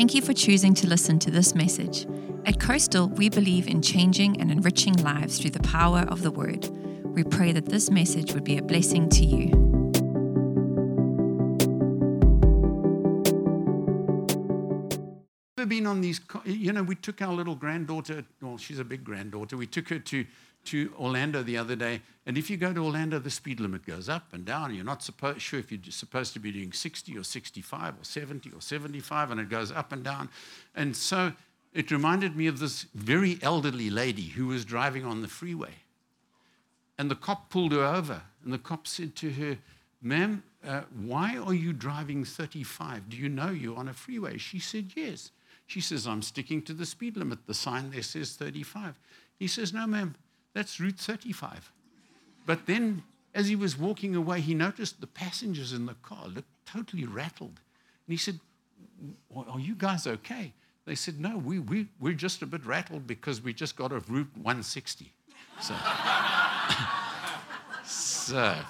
Thank you for choosing to listen to this message. At Coastal, we believe in changing and enriching lives through the power of the Word. We pray that this message would be a blessing to you. On these? You know, we took our little granddaughter. Well, she's a big granddaughter. We took her to to Orlando the other day, and if you go to Orlando, the speed limit goes up and down. You're not supposed sure if you're supposed to be doing 60 or 65 or 70 or 75, and it goes up and down. And so it reminded me of this very elderly lady who was driving on the freeway. And the cop pulled her over, and the cop said to her, Ma'am, uh, why are you driving 35? Do you know you're on a freeway? She said, Yes. She says, I'm sticking to the speed limit. The sign there says 35. He says, No, ma'am, that's Route 35. But then, as he was walking away, he noticed the passengers in the car looked totally rattled. And he said, Are you guys okay? They said, No, we, we, we're just a bit rattled because we just got off Route 160. So. So, I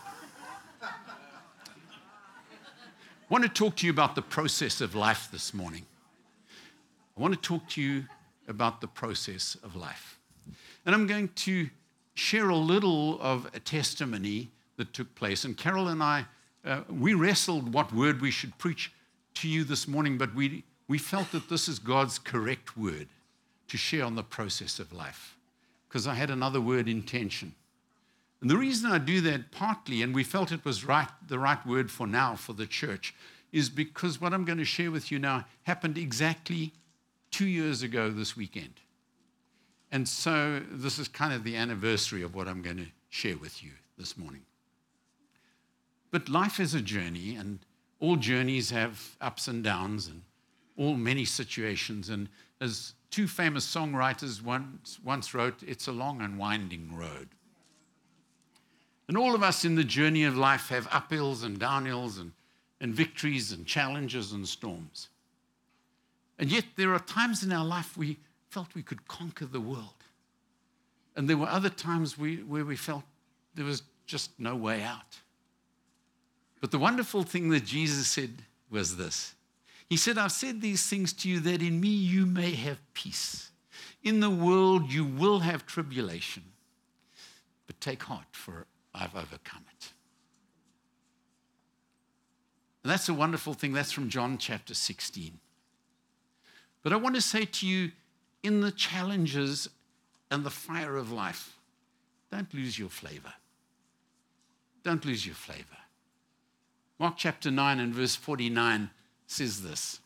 want to talk to you about the process of life this morning. I want to talk to you about the process of life. And I'm going to share a little of a testimony that took place. And Carol and I, uh, we wrestled what word we should preach to you this morning, but we, we felt that this is God's correct word to share on the process of life. Because I had another word intention. And the reason I do that partly, and we felt it was right, the right word for now for the church, is because what I'm going to share with you now happened exactly two years ago this weekend. And so this is kind of the anniversary of what I'm going to share with you this morning. But life is a journey, and all journeys have ups and downs, and all many situations. And as two famous songwriters once, once wrote, it's a long and winding road. And all of us in the journey of life have uphills and downhills and, and victories and challenges and storms. And yet, there are times in our life we felt we could conquer the world. And there were other times we, where we felt there was just no way out. But the wonderful thing that Jesus said was this He said, I've said these things to you that in me you may have peace. In the world you will have tribulation. But take heart, for I've overcome it. And that's a wonderful thing. That's from John chapter 16. But I want to say to you, in the challenges and the fire of life, don't lose your flavor. Don't lose your flavor. Mark chapter 9 and verse 49 says this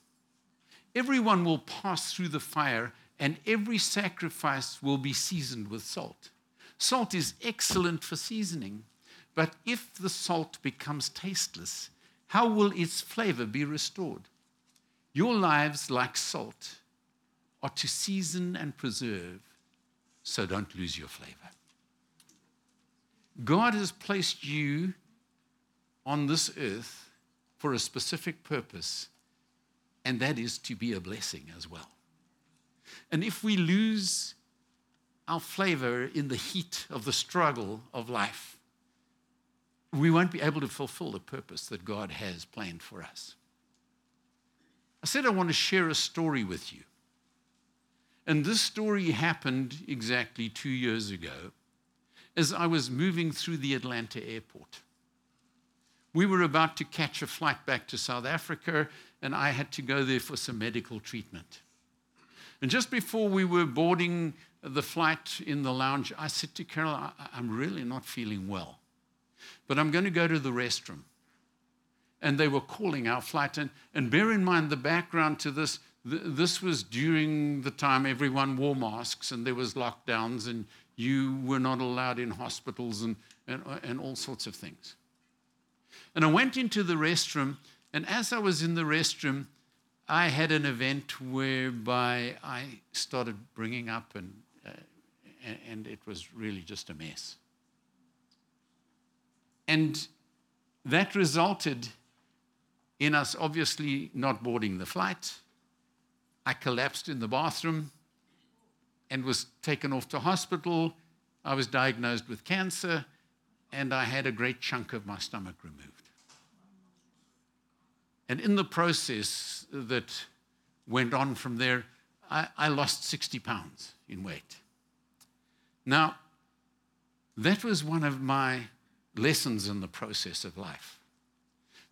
Everyone will pass through the fire, and every sacrifice will be seasoned with salt. Salt is excellent for seasoning, but if the salt becomes tasteless, how will its flavor be restored? Your lives, like salt, are to season and preserve, so don't lose your flavor. God has placed you on this earth for a specific purpose, and that is to be a blessing as well. And if we lose our flavor in the heat of the struggle of life, we won't be able to fulfill the purpose that God has planned for us. I said I want to share a story with you. And this story happened exactly two years ago as I was moving through the Atlanta airport. We were about to catch a flight back to South Africa, and I had to go there for some medical treatment. And just before we were boarding the flight in the lounge, I said to Carol, I- I'm really not feeling well, but I'm going to go to the restroom. And they were calling our flight. And, and bear in mind the background to this this was during the time everyone wore masks and there was lockdowns and you were not allowed in hospitals and, and, and all sorts of things. And I went into the restroom, and as I was in the restroom, I had an event whereby I started bringing up, and, uh, and, and it was really just a mess. And that resulted in us obviously not boarding the flight. I collapsed in the bathroom and was taken off to hospital. I was diagnosed with cancer, and I had a great chunk of my stomach removed. And in the process that went on from there, I, I lost 60 pounds in weight. Now, that was one of my lessons in the process of life.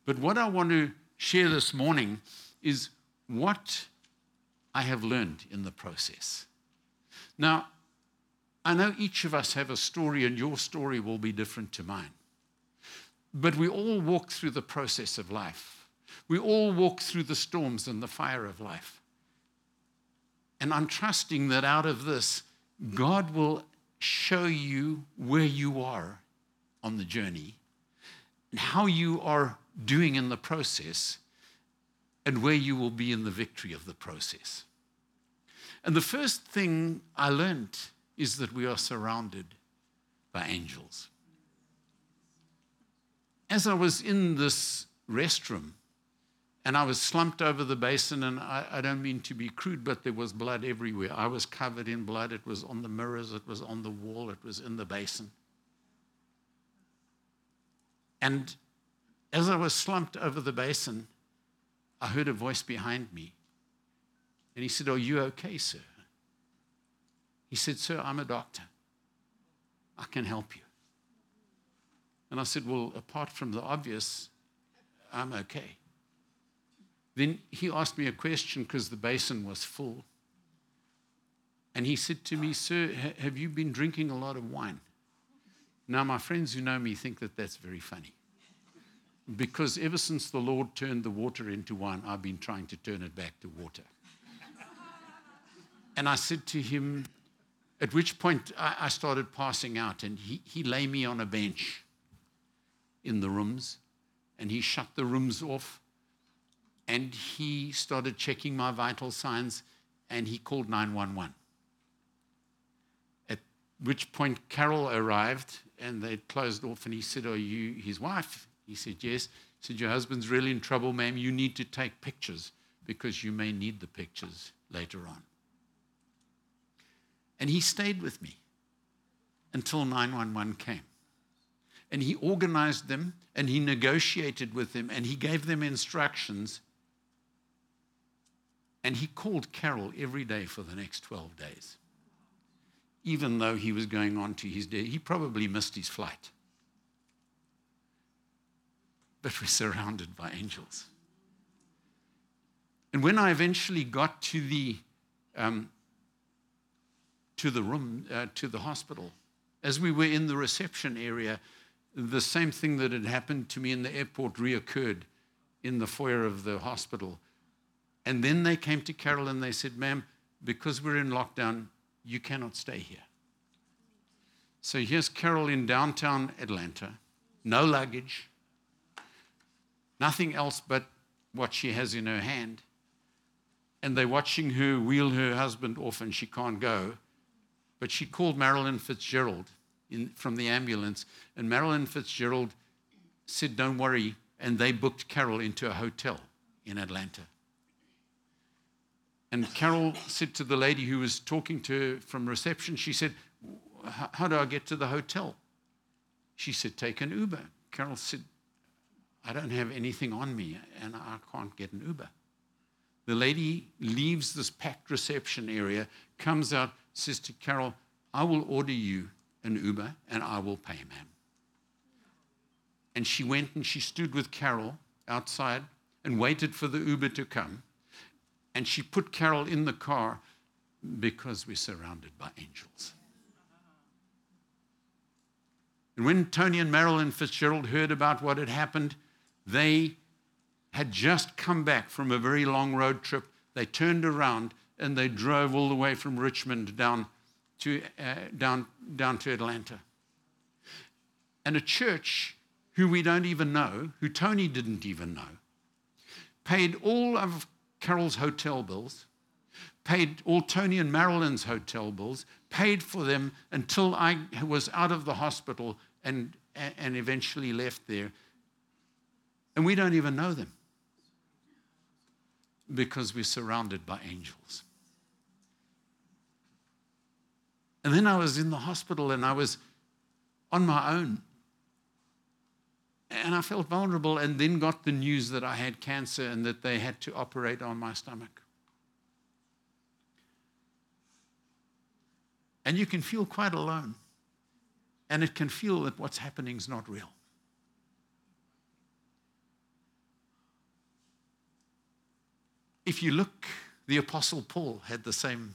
But what I want to share this morning is what I have learned in the process. Now, I know each of us have a story, and your story will be different to mine. But we all walk through the process of life. We all walk through the storms and the fire of life. And I'm trusting that out of this, God will show you where you are on the journey and how you are doing in the process and where you will be in the victory of the process. And the first thing I learned is that we are surrounded by angels. As I was in this restroom and I was slumped over the basin, and I, I, don't mean to be crude, but there was blood everywhere. I was covered in blood. It was on the mirrors, it was on the wall, it was in the basin. And as I was slumped over the basin, I heard a voice behind me. And he said, Are you okay, sir? He said, Sir, I'm a doctor. I can help you. And I said, Well, apart from the obvious, I'm okay. Then he asked me a question because the basin was full. And he said to me, Sir, have you been drinking a lot of wine? Now, my friends who know me think that that's very funny. Because ever since the Lord turned the water into wine, I've been trying to turn it back to water. and I said to him, at which point I, started passing out, and he, he lay me on a bench in the rooms, and he shut the rooms off, and he started checking my vital signs, and he called 911. At which point Carol arrived, and they closed off, and he said, Are you his wife? He said, Yes. He said, Your husband's really in trouble, ma'am. You need to take pictures because you may need the pictures later on. And he stayed with me until 911 came. And he organized them and he negotiated with them and he gave them instructions. And he called Carol every day for the next 12 days. Even though he was going on to his day, he probably missed his flight. But we're surrounded by angels. And when I eventually got to the um, to the room, uh, to the hospital. As we were in the reception area, the same thing that had happened to me in the airport reoccurred in the foyer of the hospital. And then they came to Carol and they said, Ma'am, because we're in lockdown, you cannot stay here. So here's Carol in downtown Atlanta, no luggage, nothing else but what she has in her hand. And they're watching her wheel her husband off and she can't go. But she called Marilyn Fitzgerald in, from the ambulance, and Marilyn Fitzgerald said, Don't worry. And they booked Carol into a hotel in Atlanta. And Carol said to the lady who was talking to her from reception, she said, How do I get to the hotel? She said, Take an Uber. Carol said, I don't have anything on me and I can't get an Uber. The lady leaves this packed reception area, comes out, says to Carol, I will order you an Uber and I will pay, ma'am. And she went and she stood with Carol outside and waited for the Uber to come. And she put Carol in the car because we're surrounded by angels. And when Tony and Marilyn Fitzgerald heard about what had happened, they had just come back from a very long road trip. They turned around and they drove all the way from Richmond down to, uh, down, down to Atlanta. And a church who we don't even know, who Tony didn't even know, paid all of Carol's hotel bills, paid all Tony and Marilyn's hotel bills, paid for them until I was out of the hospital and, and eventually left there. And we don't even know them because we're surrounded by angels. And then I was in the hospital and I was on my own. And I felt vulnerable and then got the news that I had cancer and that they had to operate on my stomach. And you can feel quite alone. And it can feel that what's happening is not real. If you look, the Apostle Paul had the same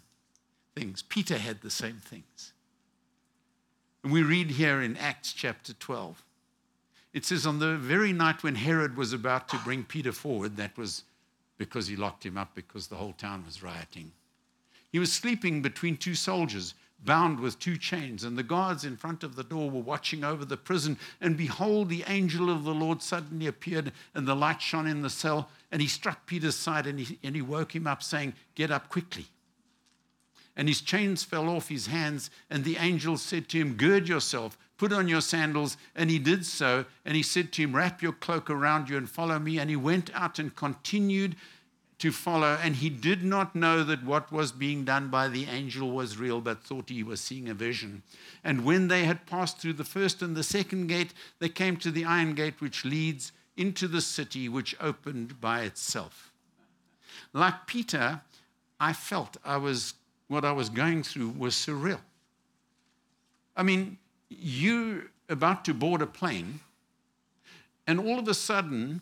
things, Peter had the same things. And we read here in Acts chapter 12. It says, On the very night when Herod was about to bring Peter forward, that was because he locked him up because the whole town was rioting. He was sleeping between two soldiers, bound with two chains, and the guards in front of the door were watching over the prison. And behold, the angel of the Lord suddenly appeared, and the light shone in the cell. And he struck Peter's side, and he, and he woke him up, saying, Get up quickly. And his chains fell off his hands, and the angel said to him, Gird yourself, put on your sandals. And he did so. And he said to him, Wrap your cloak around you and follow me. And he went out and continued to follow. And he did not know that what was being done by the angel was real, but thought he was seeing a vision. And when they had passed through the first and the second gate, they came to the iron gate which leads into the city, which opened by itself. Like Peter, I felt I was what I was going through was surreal. I mean, you're about to board a plane, and all of a sudden,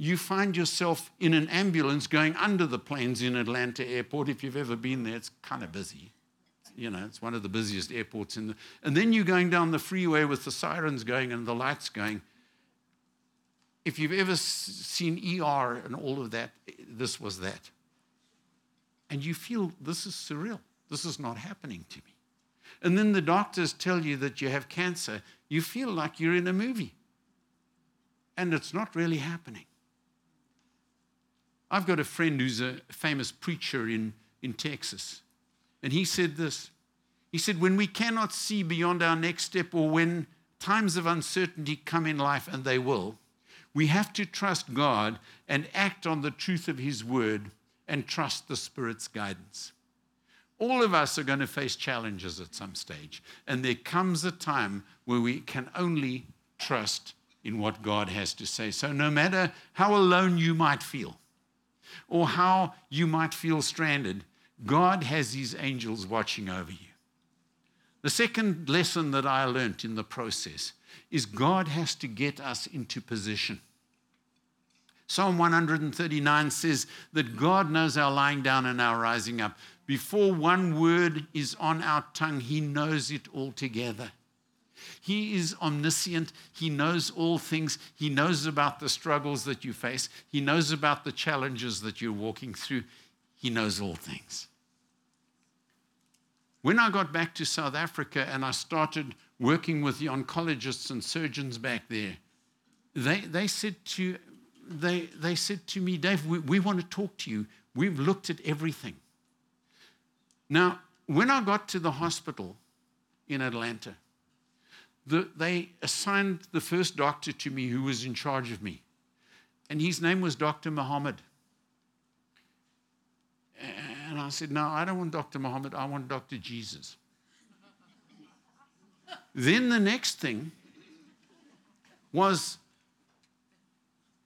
you find yourself in an ambulance going under the planes in Atlanta airport. If you've ever been there, it's kind of busy. You know, it's one of the busiest airports in the. And then you're going down the freeway with the sirens going and the lights going. If you've ever seen ER and all of that, this was that. And you feel this is surreal. This is not happening to me. And then the doctors tell you that you have cancer. You feel like you're in a movie. And it's not really happening. I've got a friend who's a famous preacher in, in Texas, and he said this. He said, When we cannot see beyond our next step, or when times of uncertainty come in life, and they will, we have to trust God and act on the truth of His word and trust the Spirit's guidance. All of us are going to face challenges at some stage, and there comes a time where we can only trust in what God has to say. So, no matter how alone you might feel, or how you might feel stranded, God has his angels watching over you. The second lesson that I learned in the process is God has to get us into position. Psalm 139 says that God knows our lying down and our rising up. Before one word is on our tongue, He knows it altogether. He is omniscient. He knows all things. He knows about the struggles that you face. He knows about the challenges that you're walking through. He knows all things. When I got back to South Africa and I started working with the oncologists and surgeons back there, they, they, said, to, they, they said to me, Dave, we, we want to talk to you. We've looked at everything. Now, when I got to the hospital in Atlanta, the, they assigned the first doctor to me who was in charge of me. And his name was Dr. Muhammad. And I said, No, I don't want Dr. Muhammad, I want Dr. Jesus. then the next thing was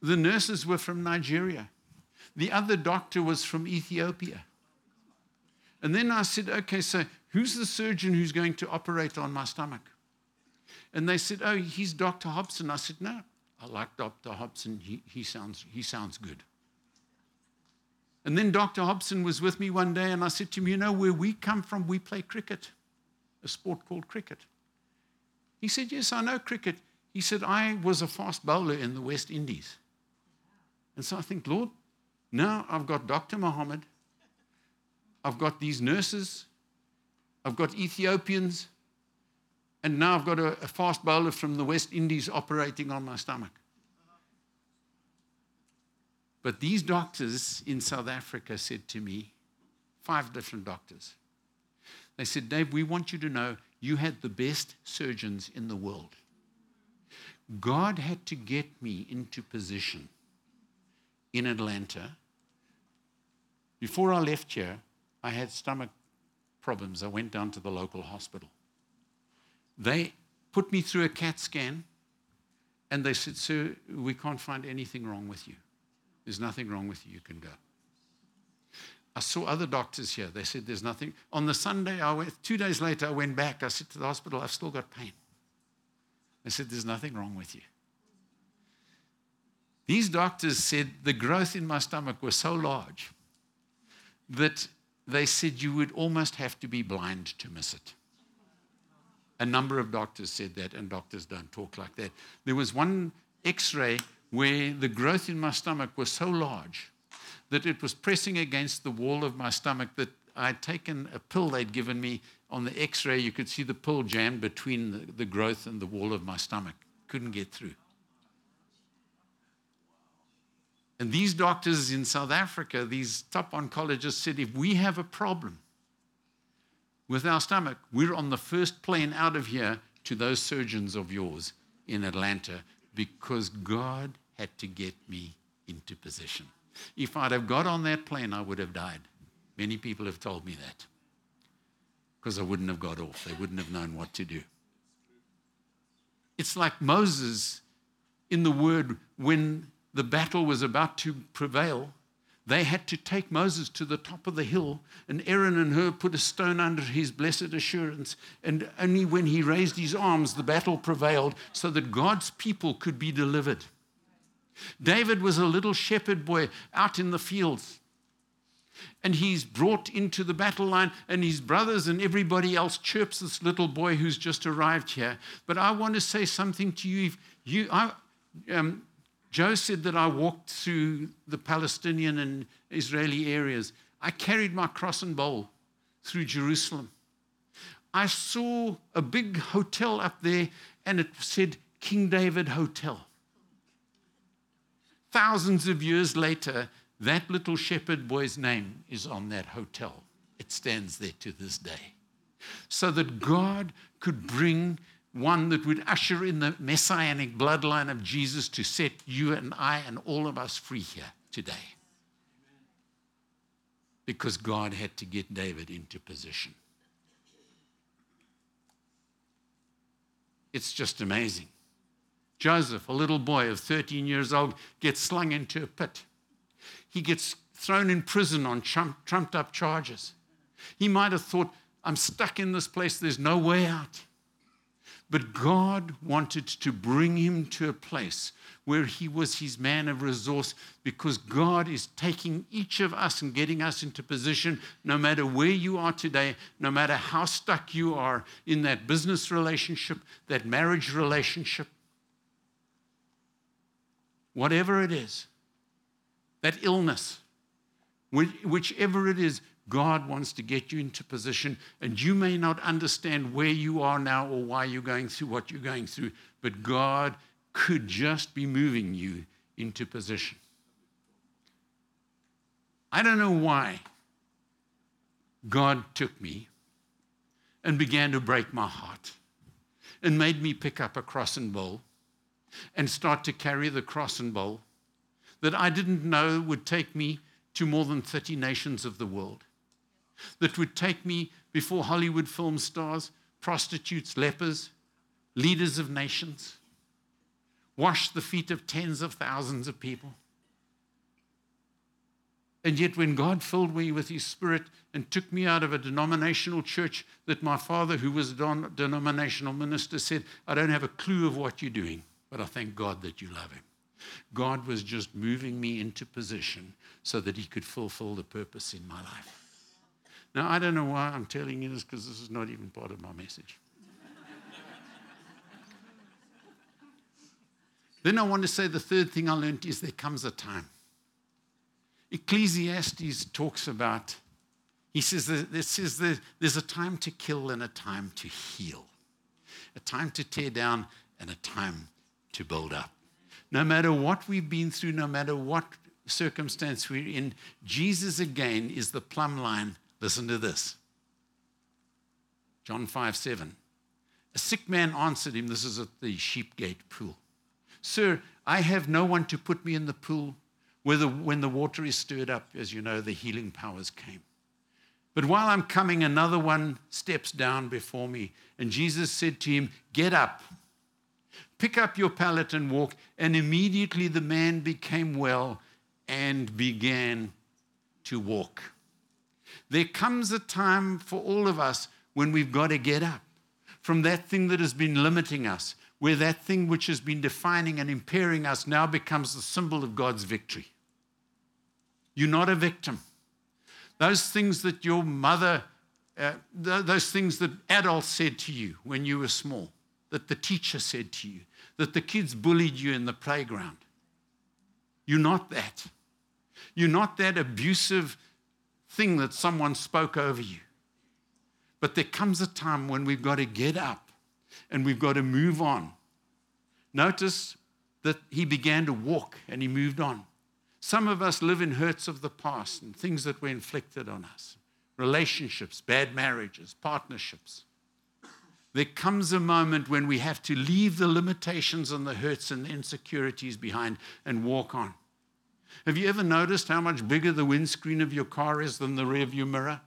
the nurses were from Nigeria, the other doctor was from Ethiopia. And then I said, Okay, so who's the surgeon who's going to operate on my stomach? And they said, Oh, he's Dr. Hobson. I said, No, I like Dr. Hobson. He, he, sounds, he sounds good. And then Dr. Hobson was with me one day, and I said to him, You know, where we come from, we play cricket, a sport called cricket. He said, Yes, I know cricket. He said, I was a fast bowler in the West Indies. And so I think, Lord, now I've got Dr. Muhammad, I've got these nurses, I've got Ethiopians, and now I've got a, a fast bowler from the West Indies operating on my stomach. But these doctors in South Africa said to me, five different doctors, they said, Dave, we want you to know you had the best surgeons in the world. God had to get me into position in Atlanta. Before I left here, I had stomach problems. I went down to the local hospital. They put me through a CAT scan and they said, Sir, we can't find anything wrong with you. There's nothing wrong with you. You can go. I saw other doctors here. They said there's nothing. On the Sunday, I went, two days later, I went back. I said to the hospital, I've still got pain. They said, There's nothing wrong with you. These doctors said the growth in my stomach was so large that they said you would almost have to be blind to miss it. A number of doctors said that, and doctors don't talk like that. There was one x ray where the growth in my stomach was so large that it was pressing against the wall of my stomach that I'd taken a pill they'd given me. On the x ray, you could see the pill jammed between the, the growth and the wall of my stomach. Couldn't get through. And these doctors in South Africa, these top oncologists said if we have a problem with our stomach, we're on the first plane out of here to those surgeons of yours in Atlanta because God had to get me into position. If I'd have got on that plane, I would have died. Many people have told me that because I wouldn't have got off. They wouldn't have known what to do. It's like Moses in the word when the battle was about to prevail, they had to take Moses to the top of the hill, and Aaron and Hur put a stone under his blessed assurance. And only when he raised his arms, the battle prevailed, so that God's people could be delivered. David was a little shepherd boy out in the fields. And he's brought into the battle line, and his brothers and everybody else chirps this little boy who's just arrived here. But I want to say something to you. you I, um, Joe said that I walked through the Palestinian and Israeli areas. I carried my cross and bowl through Jerusalem. I saw a big hotel up there and it said King David Hotel. Thousands of years later, that little shepherd boy's name is on that hotel. It stands there to this day. So that God could bring one that would usher in the messianic bloodline of Jesus to set you and I and all of us free here today. Because God had to get David into position. It's just amazing. Joseph, a little boy of 13 years old, gets slung into a pit. He gets thrown in prison on trumped up charges. He might have thought, I'm stuck in this place, there's no way out. But God wanted to bring him to a place where he was his man of resource because God is taking each of us and getting us into position no matter where you are today, no matter how stuck you are in that business relationship, that marriage relationship, whatever it is, that illness, whichever it is, God wants to get you into position, and you may not understand where you are now or why you're going through what you're going through, but God could just be moving you into position. I don't know why God took me and began to break my heart and made me pick up a cross and bowl and start to carry the cross and bowl that I didn't know would take me to more than 30 nations of the world that would take me before Hollywood film stars, prostitutes, lepers, leaders of nations, wash the feet of tens of thousands of people. And yet, when God filled me with His Spirit and took me out of a denominational church that my father, who was a denominational minister, said, I don't have a clue of what you're doing, but I thank God that you love Him. God was just moving me into position so that He could fulfill the purpose in my life. Now, I don't know why I'm telling you this because this is not even part of my message. then I want to say the third thing I learned is there comes a time. Ecclesiastes talks about, he says, this is the, there's a time to kill and a time to heal, a time to tear down and a time to build up. No matter what we've been through, no matter what circumstance we're in, Jesus again is the plumb line Listen to this John 5 7. A sick man answered him, This is at the sheep gate pool. Sir, I have no one to put me in the pool the, when the water is stirred up. As you know, the healing powers came. But while I'm coming, another one steps down before me. And Jesus said to him, Get up, pick up your pallet and walk. And immediately the man became well and began to walk. There comes a time for all of us when we've got to get up from that thing that has been limiting us, where that thing which has been defining and impairing us now becomes the symbol of God's victory. You're not a victim. Those things that your mother, uh, th- those things that adults said to you when you were small, that the teacher said to you, that the kids bullied you in the playground. You're not that. You're not that abusive thing that someone spoke over you. But there comes a time when we've got to get up and we've got to move on. Notice that he began to walk and he moved on. Some of us live in hurts of the past and things that were inflicted on us relationships, bad marriages, partnerships. There comes a moment when we have to leave the limitations and the hurts and the insecurities behind and walk on. Have you ever noticed how much bigger the windscreen of your car is than the rearview mirror?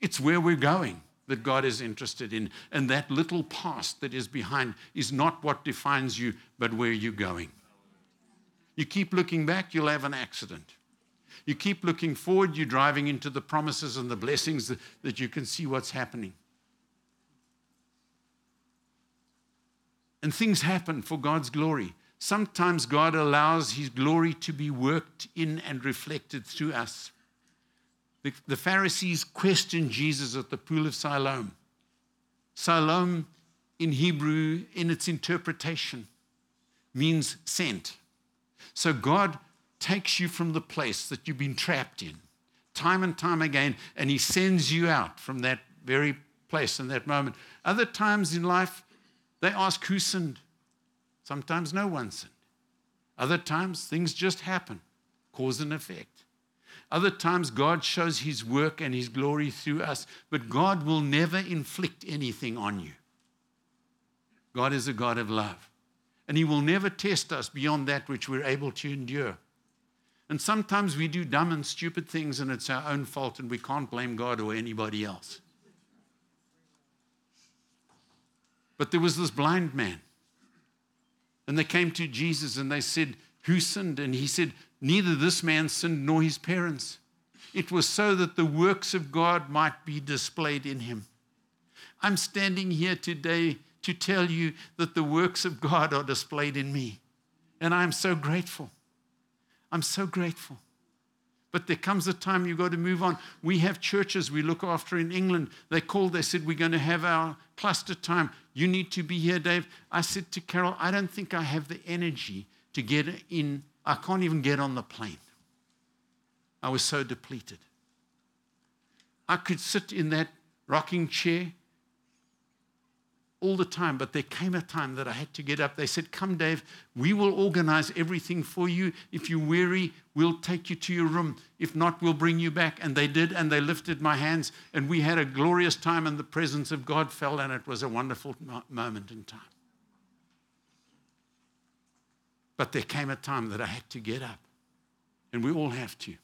It's where we're going that God is interested in. And that little past that is behind is not what defines you, but where you're going. You keep looking back, you'll have an accident. You keep looking forward, you're driving into the promises and the blessings that, that you can see what's happening. And things happen for God's glory. Sometimes God allows His glory to be worked in and reflected through us. The, the Pharisees questioned Jesus at the pool of Siloam. Siloam in Hebrew, in its interpretation, means sent. So God takes you from the place that you've been trapped in time and time again, and He sends you out from that very place in that moment. Other times in life, they ask who sinned. Sometimes no one sinned. Other times, things just happen, cause and effect. Other times, God shows his work and his glory through us, but God will never inflict anything on you. God is a God of love, and he will never test us beyond that which we're able to endure. And sometimes we do dumb and stupid things, and it's our own fault, and we can't blame God or anybody else. But there was this blind man, and they came to Jesus and they said, Who sinned? And he said, Neither this man sinned nor his parents. It was so that the works of God might be displayed in him. I'm standing here today to tell you that the works of God are displayed in me. And I'm so grateful. I'm so grateful. But there comes a time you've got to move on. We have churches we look after in England. They called, they said, We're going to have our cluster time. You need to be here, Dave. I said to Carol, I don't think I have the energy to get in I can't even get on the plane. I was so depleted. I could sit in that rocking chair all the time, but there came a time that I had to get up. They said, Come, Dave, we will organize everything for you. If you're weary, we'll take you to your room. If not, we'll bring you back. And they did, and they lifted my hands, and we had a glorious time, and the presence of God fell, and it was a wonderful moment in time. But there came a time that I had to get up, and we all have to.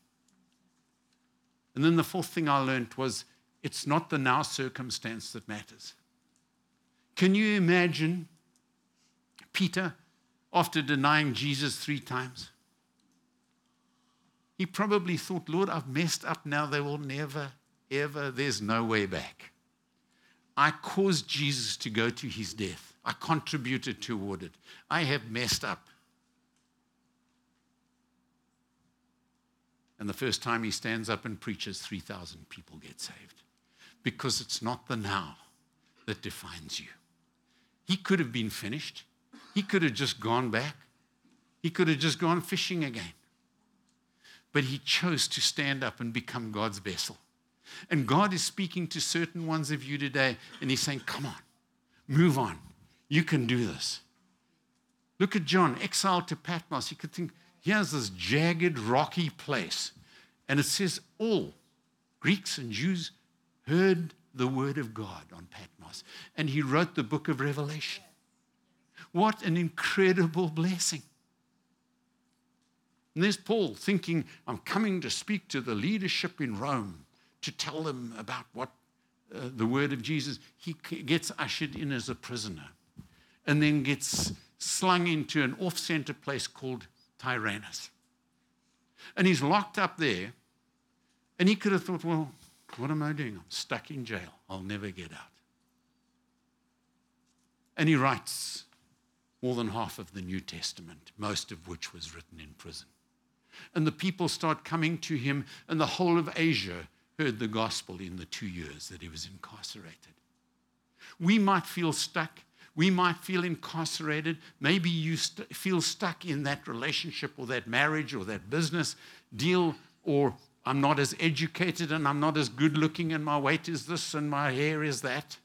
And then the fourth thing I learned was it's not the now circumstance that matters. Can you imagine Peter after denying Jesus three times? He probably thought, Lord, I've messed up now. They will never, ever, there's no way back. I caused Jesus to go to his death. I contributed toward it. I have messed up. And the first time he stands up and preaches, 3,000 people get saved. Because it's not the now that defines you. He could have been finished, he could have just gone back, he could have just gone fishing again. But he chose to stand up and become God's vessel. And God is speaking to certain ones of you today, and he's saying, Come on, move on. You can do this. Look at John, exiled to Patmos. He could think, here's this jagged, rocky place. And it says all Greeks and Jews heard the word of God on Patmos. And he wrote the book of Revelation. What an incredible blessing. And there's Paul thinking, I'm coming to speak to the leadership in Rome to tell them about what uh, the word of Jesus. He gets ushered in as a prisoner and then gets slung into an off center place called Tyrannus. And he's locked up there. And he could have thought, well, What am I doing? I'm stuck in jail. I'll never get out. And he writes more than half of the New Testament, most of which was written in prison. And the people start coming to him, and the whole of Asia heard the gospel in the two years that he was incarcerated. We might feel stuck. We might feel incarcerated. Maybe you st- feel stuck in that relationship or that marriage or that business deal, or I'm not as educated and I'm not as good looking, and my weight is this and my hair is that.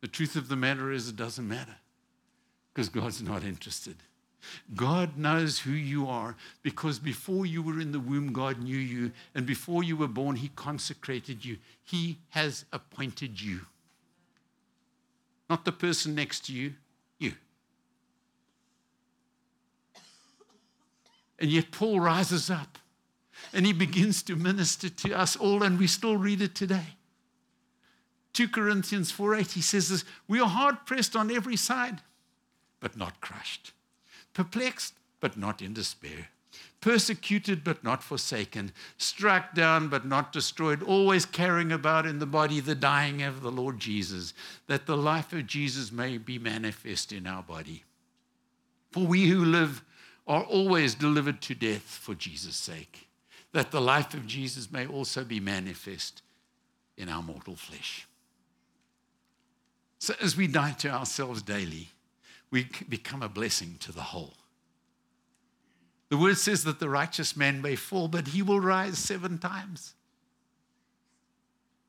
The truth of the matter is, it doesn't matter because God's not interested. God knows who you are because before you were in the womb, God knew you. And before you were born, He consecrated you. He has appointed you. Not the person next to you, you. And yet, Paul rises up and he begins to minister to us all, and we still read it today. 2 Corinthians 4:8 he says this, we are hard pressed on every side but not crushed perplexed, but not in despair, persecuted, but not forsaken, struck down, but not destroyed, always carrying about in the body the dying of the Lord Jesus, that the life of Jesus may be manifest in our body. For we who live are always delivered to death for Jesus' sake, that the life of Jesus may also be manifest in our mortal flesh. So, as we die to ourselves daily, we become a blessing to the whole. The word says that the righteous man may fall, but he will rise seven times.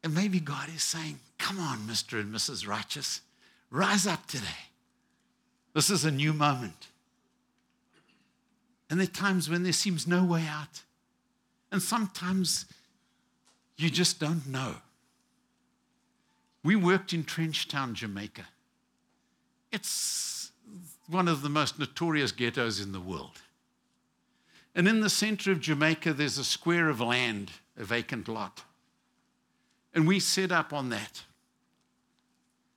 And maybe God is saying, Come on, Mr. and Mrs. Righteous, rise up today. This is a new moment. And there are times when there seems no way out. And sometimes you just don't know. We worked in Trenchtown, Jamaica. It's one of the most notorious ghettos in the world. And in the center of Jamaica, there's a square of land, a vacant lot. And we set up on that.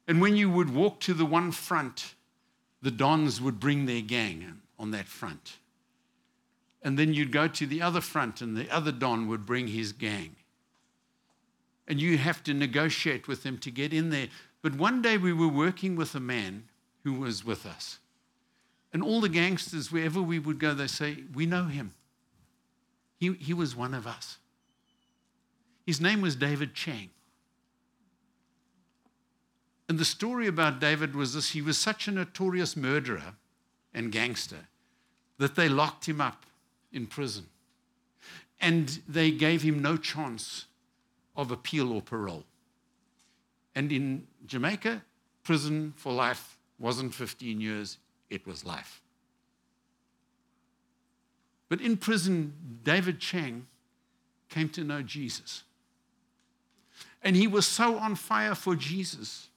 And when you would walk to the one front, the Dons would bring their gang on that front. And then you'd go to the other front, and the other Don would bring his gang. And you have to negotiate with them to get in there. But one day we were working with a man who was with us. And all the gangsters, wherever we would go, they say, We know him. He, he was one of us. His name was David Chang. And the story about David was this he was such a notorious murderer and gangster that they locked him up in prison. And they gave him no chance of appeal or parole. And in Jamaica, prison for life wasn't 15 years, it was life. But in prison, David Chang came to know Jesus. And he was so on fire for Jesus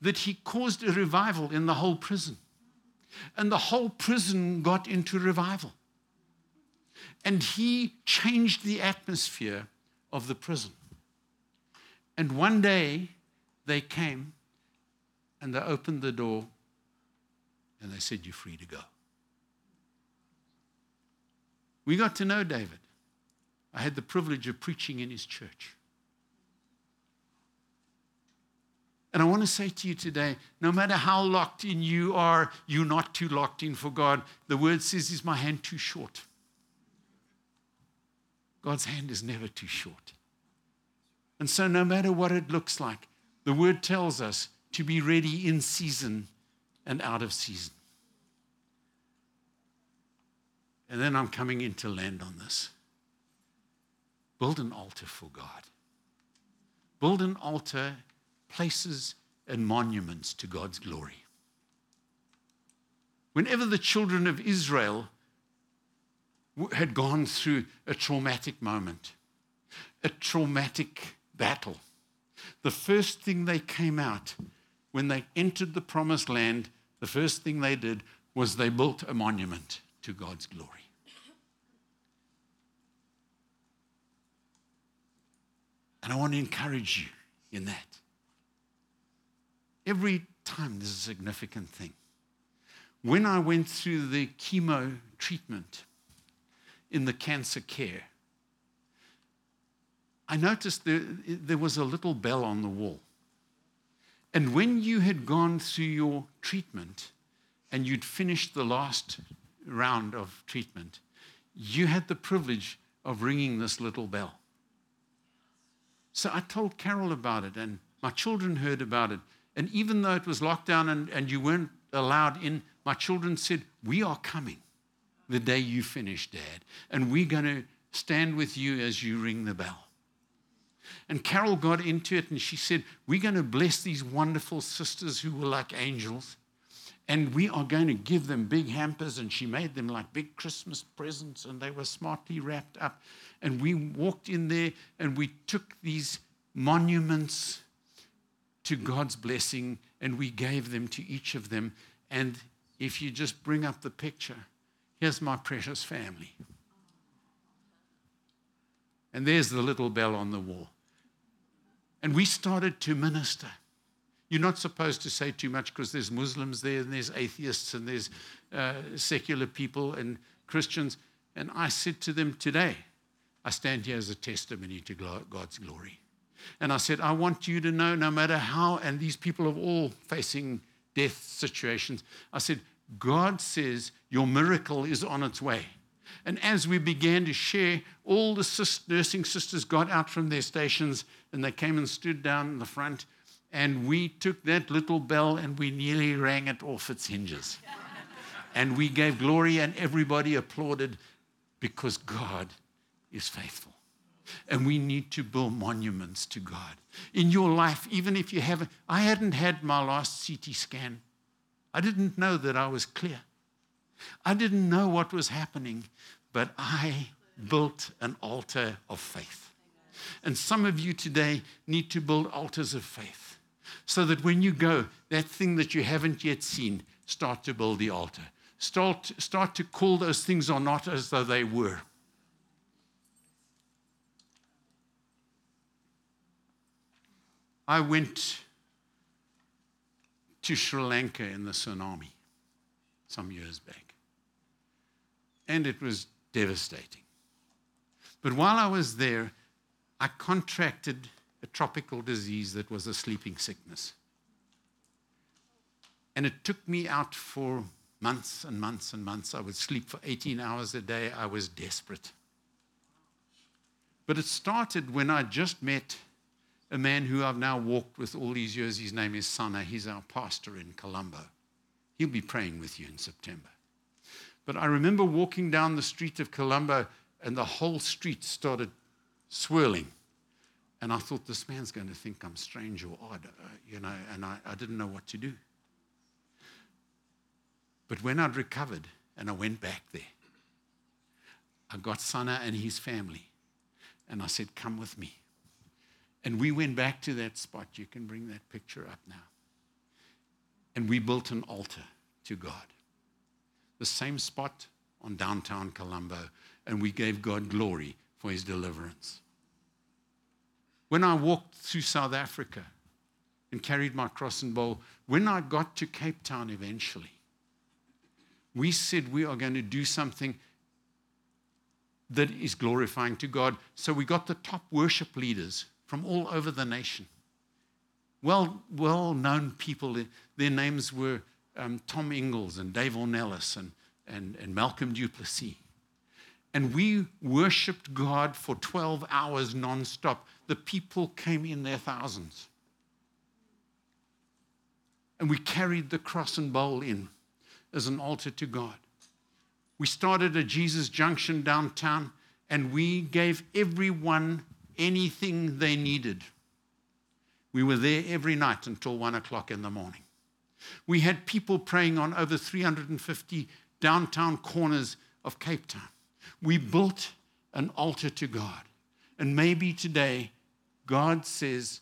that he caused a revival in the whole prison. And the whole prison got into revival. And he changed the atmosphere of the prison. And one day they came and they opened the door and they said, You're free to go. We got to know David. I had the privilege of preaching in his church. And I want to say to you today no matter how locked in you are, you're not too locked in for God. The word says, Is my hand too short? God's hand is never too short. And so, no matter what it looks like, the word tells us to be ready in season and out of season. And then I'm coming in to land on this. Build an altar for God. Build an altar, places, and monuments to God's glory. Whenever the children of Israel had gone through a traumatic moment, a traumatic battle, the first thing they came out when they entered the promised land, the first thing they did was they built a monument to God's glory. And I want to encourage you in that. Every time there's a significant thing. When I went through the chemo treatment in the cancer care, I noticed there, there was a little bell on the wall. And when you had gone through your treatment and you'd finished the last round of treatment, you had the privilege of ringing this little bell. So I told Carol about it, and my children heard about it. And even though it was locked down and, and you weren't allowed in, my children said, We are coming the day you finish, Dad, and we're going to stand with you as you ring the bell. And Carol got into it and she said, We're going to bless these wonderful sisters who were like angels. And we are going to give them big hampers. And she made them like big Christmas presents, and they were smartly wrapped up. And we walked in there and we took these monuments to God's blessing and we gave them to each of them. And if you just bring up the picture, here's my precious family. And there's the little bell on the wall. And we started to minister. You're not supposed to say too much because there's Muslims there and there's atheists and there's uh, secular people and Christians. And I said to them today, I stand here as a testimony to God's glory. And I said, I want you to know no matter how, and these people are all facing death situations. I said, God says your miracle is on its way. And as we began to share, all the nursing sisters got out from their stations and they came and stood down in the front. And we took that little bell and we nearly rang it off its hinges. and we gave glory, and everybody applauded because God is faithful. And we need to build monuments to God. In your life, even if you haven't, I hadn't had my last CT scan. I didn't know that I was clear. I didn't know what was happening but I built an altar of faith. And some of you today need to build altars of faith so that when you go, that thing that you haven't yet seen, start to build the altar. Start, start to call those things are not as though they were. I went to Sri Lanka in the tsunami some years back. And it was devastating. But while I was there, I contracted a tropical disease that was a sleeping sickness. And it took me out for months and months and months. I would sleep for 18 hours a day. I was desperate. But it started when I just met a man who I've now walked with all these years. His name is Sana. He's our pastor in Colombo. He'll be praying with you in September. But I remember walking down the street of Colombo and the whole street started swirling. And I thought, this man's going to think I'm strange or odd, uh, you know, and I, I didn't know what to do. But when I'd recovered and I went back there, I got Sana and his family. And I said, Come with me. And we went back to that spot. You can bring that picture up now. And we built an altar to God the same spot on downtown Colombo, and we gave God glory for his deliverance. When I walked through South Africa and carried my cross and bowl, when I got to Cape Town eventually, we said we are going to do something that is glorifying to God. So we got the top worship leaders from all over the nation. Well, well known people, their names were um, Tom Ingalls and Dave Ornelas and, and, and Malcolm du Plessis. And we worshiped God for 12 hours nonstop. The people came in their thousands. And we carried the cross and bowl in as an altar to God. We started a Jesus Junction downtown and we gave everyone anything they needed. We were there every night until one o'clock in the morning. We had people praying on over 350 downtown corners of Cape Town. We built an altar to God. And maybe today, God says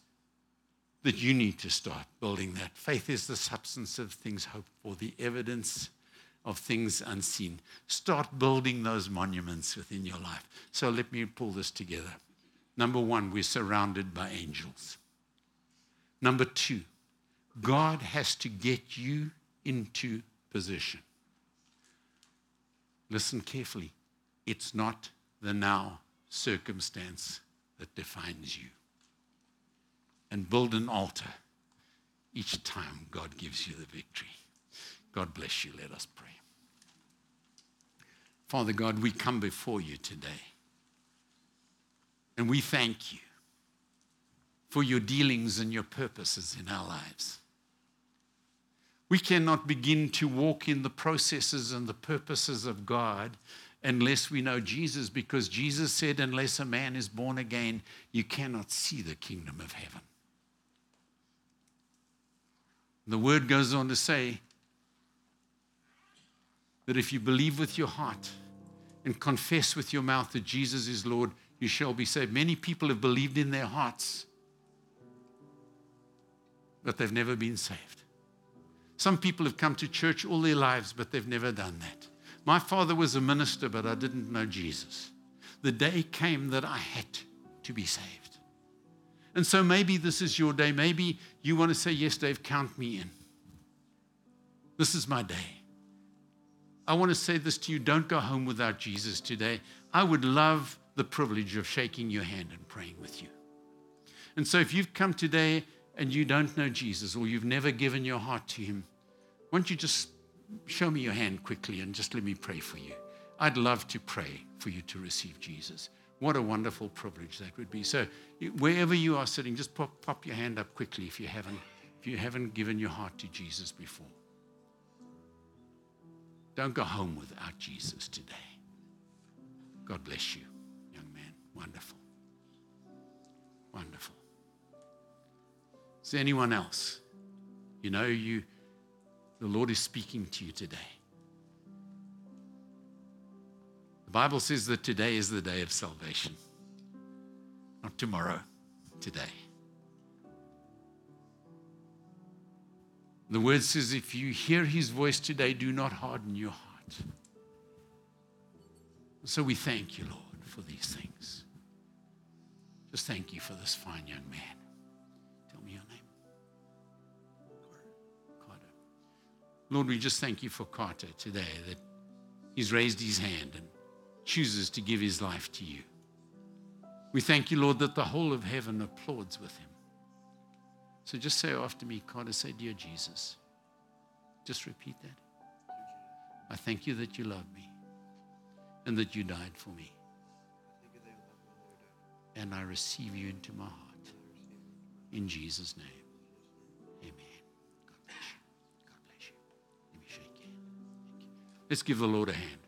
that you need to start building that. Faith is the substance of things hoped for, the evidence of things unseen. Start building those monuments within your life. So let me pull this together. Number one, we're surrounded by angels. Number two, God has to get you into position. Listen carefully. It's not the now circumstance that defines you. And build an altar each time God gives you the victory. God bless you. Let us pray. Father God, we come before you today. And we thank you for your dealings and your purposes in our lives. We cannot begin to walk in the processes and the purposes of God unless we know Jesus, because Jesus said, Unless a man is born again, you cannot see the kingdom of heaven. The word goes on to say that if you believe with your heart and confess with your mouth that Jesus is Lord, you shall be saved. Many people have believed in their hearts, but they've never been saved. Some people have come to church all their lives, but they've never done that. My father was a minister, but I didn't know Jesus. The day came that I had to be saved. And so maybe this is your day. Maybe you want to say, Yes, Dave, count me in. This is my day. I want to say this to you don't go home without Jesus today. I would love the privilege of shaking your hand and praying with you. And so if you've come today and you don't know Jesus or you've never given your heart to him, why don't you just show me your hand quickly and just let me pray for you? I'd love to pray for you to receive Jesus. What a wonderful privilege that would be. So wherever you are sitting, just pop, pop your hand up quickly if you haven't if you haven't given your heart to Jesus before. Don't go home without Jesus today. God bless you. Wonderful. Wonderful. Is there anyone else? You know, you, the Lord is speaking to you today. The Bible says that today is the day of salvation. Not tomorrow, today. The word says, if you hear his voice today, do not harden your heart. So we thank you, Lord, for these things. Just thank you for this fine young man. Tell me your name. Carter. Lord, we just thank you for Carter today that he's raised his hand and chooses to give his life to you. We thank you, Lord, that the whole of heaven applauds with him. So just say after me, Carter, say, Dear Jesus. Just repeat that. I thank you that you love me and that you died for me. And I receive you into my heart. In Jesus' name. Amen. God bless you. God bless you. Let me shake. Let's give the Lord a hand.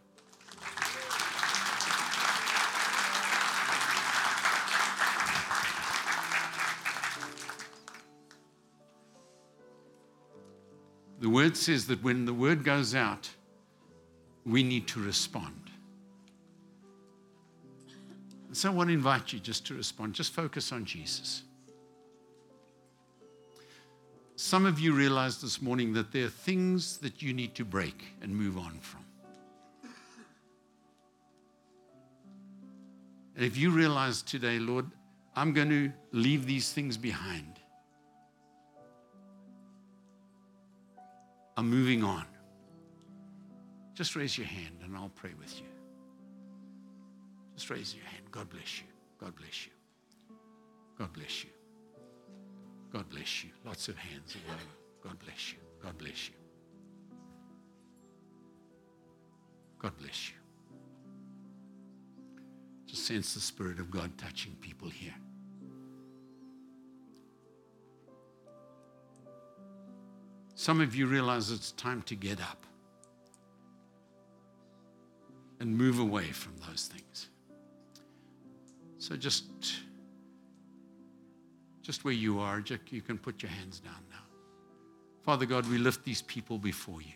The word says that when the word goes out, we need to respond. So I want to invite you just to respond. Just focus on Jesus. Some of you realize this morning that there are things that you need to break and move on from. And if you realize today, Lord, I'm going to leave these things behind, I'm moving on. Just raise your hand and I'll pray with you. Just raise your hand. God bless you. God bless you. God bless you. God bless you. Lots of hands. God bless you. God bless you. God bless you. Just sense the Spirit of God touching people here. Some of you realize it's time to get up and move away from those things. So just, just where you are, you can put your hands down now. Father God, we lift these people before you.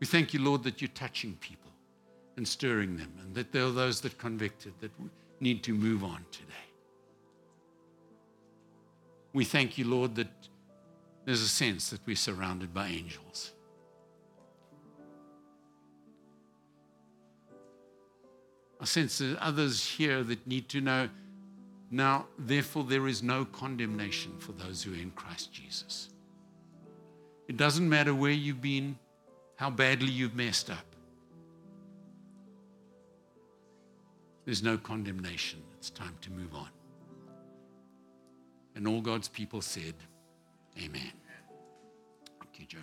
We thank you, Lord, that you're touching people and stirring them, and that there are those that convicted that need to move on today. We thank you, Lord, that there's a sense that we're surrounded by angels. I sense there are others here that need to know now, therefore, there is no condemnation for those who are in Christ Jesus. It doesn't matter where you've been, how badly you've messed up. There's no condemnation. It's time to move on. And all God's people said, Amen. Thank you, Joe.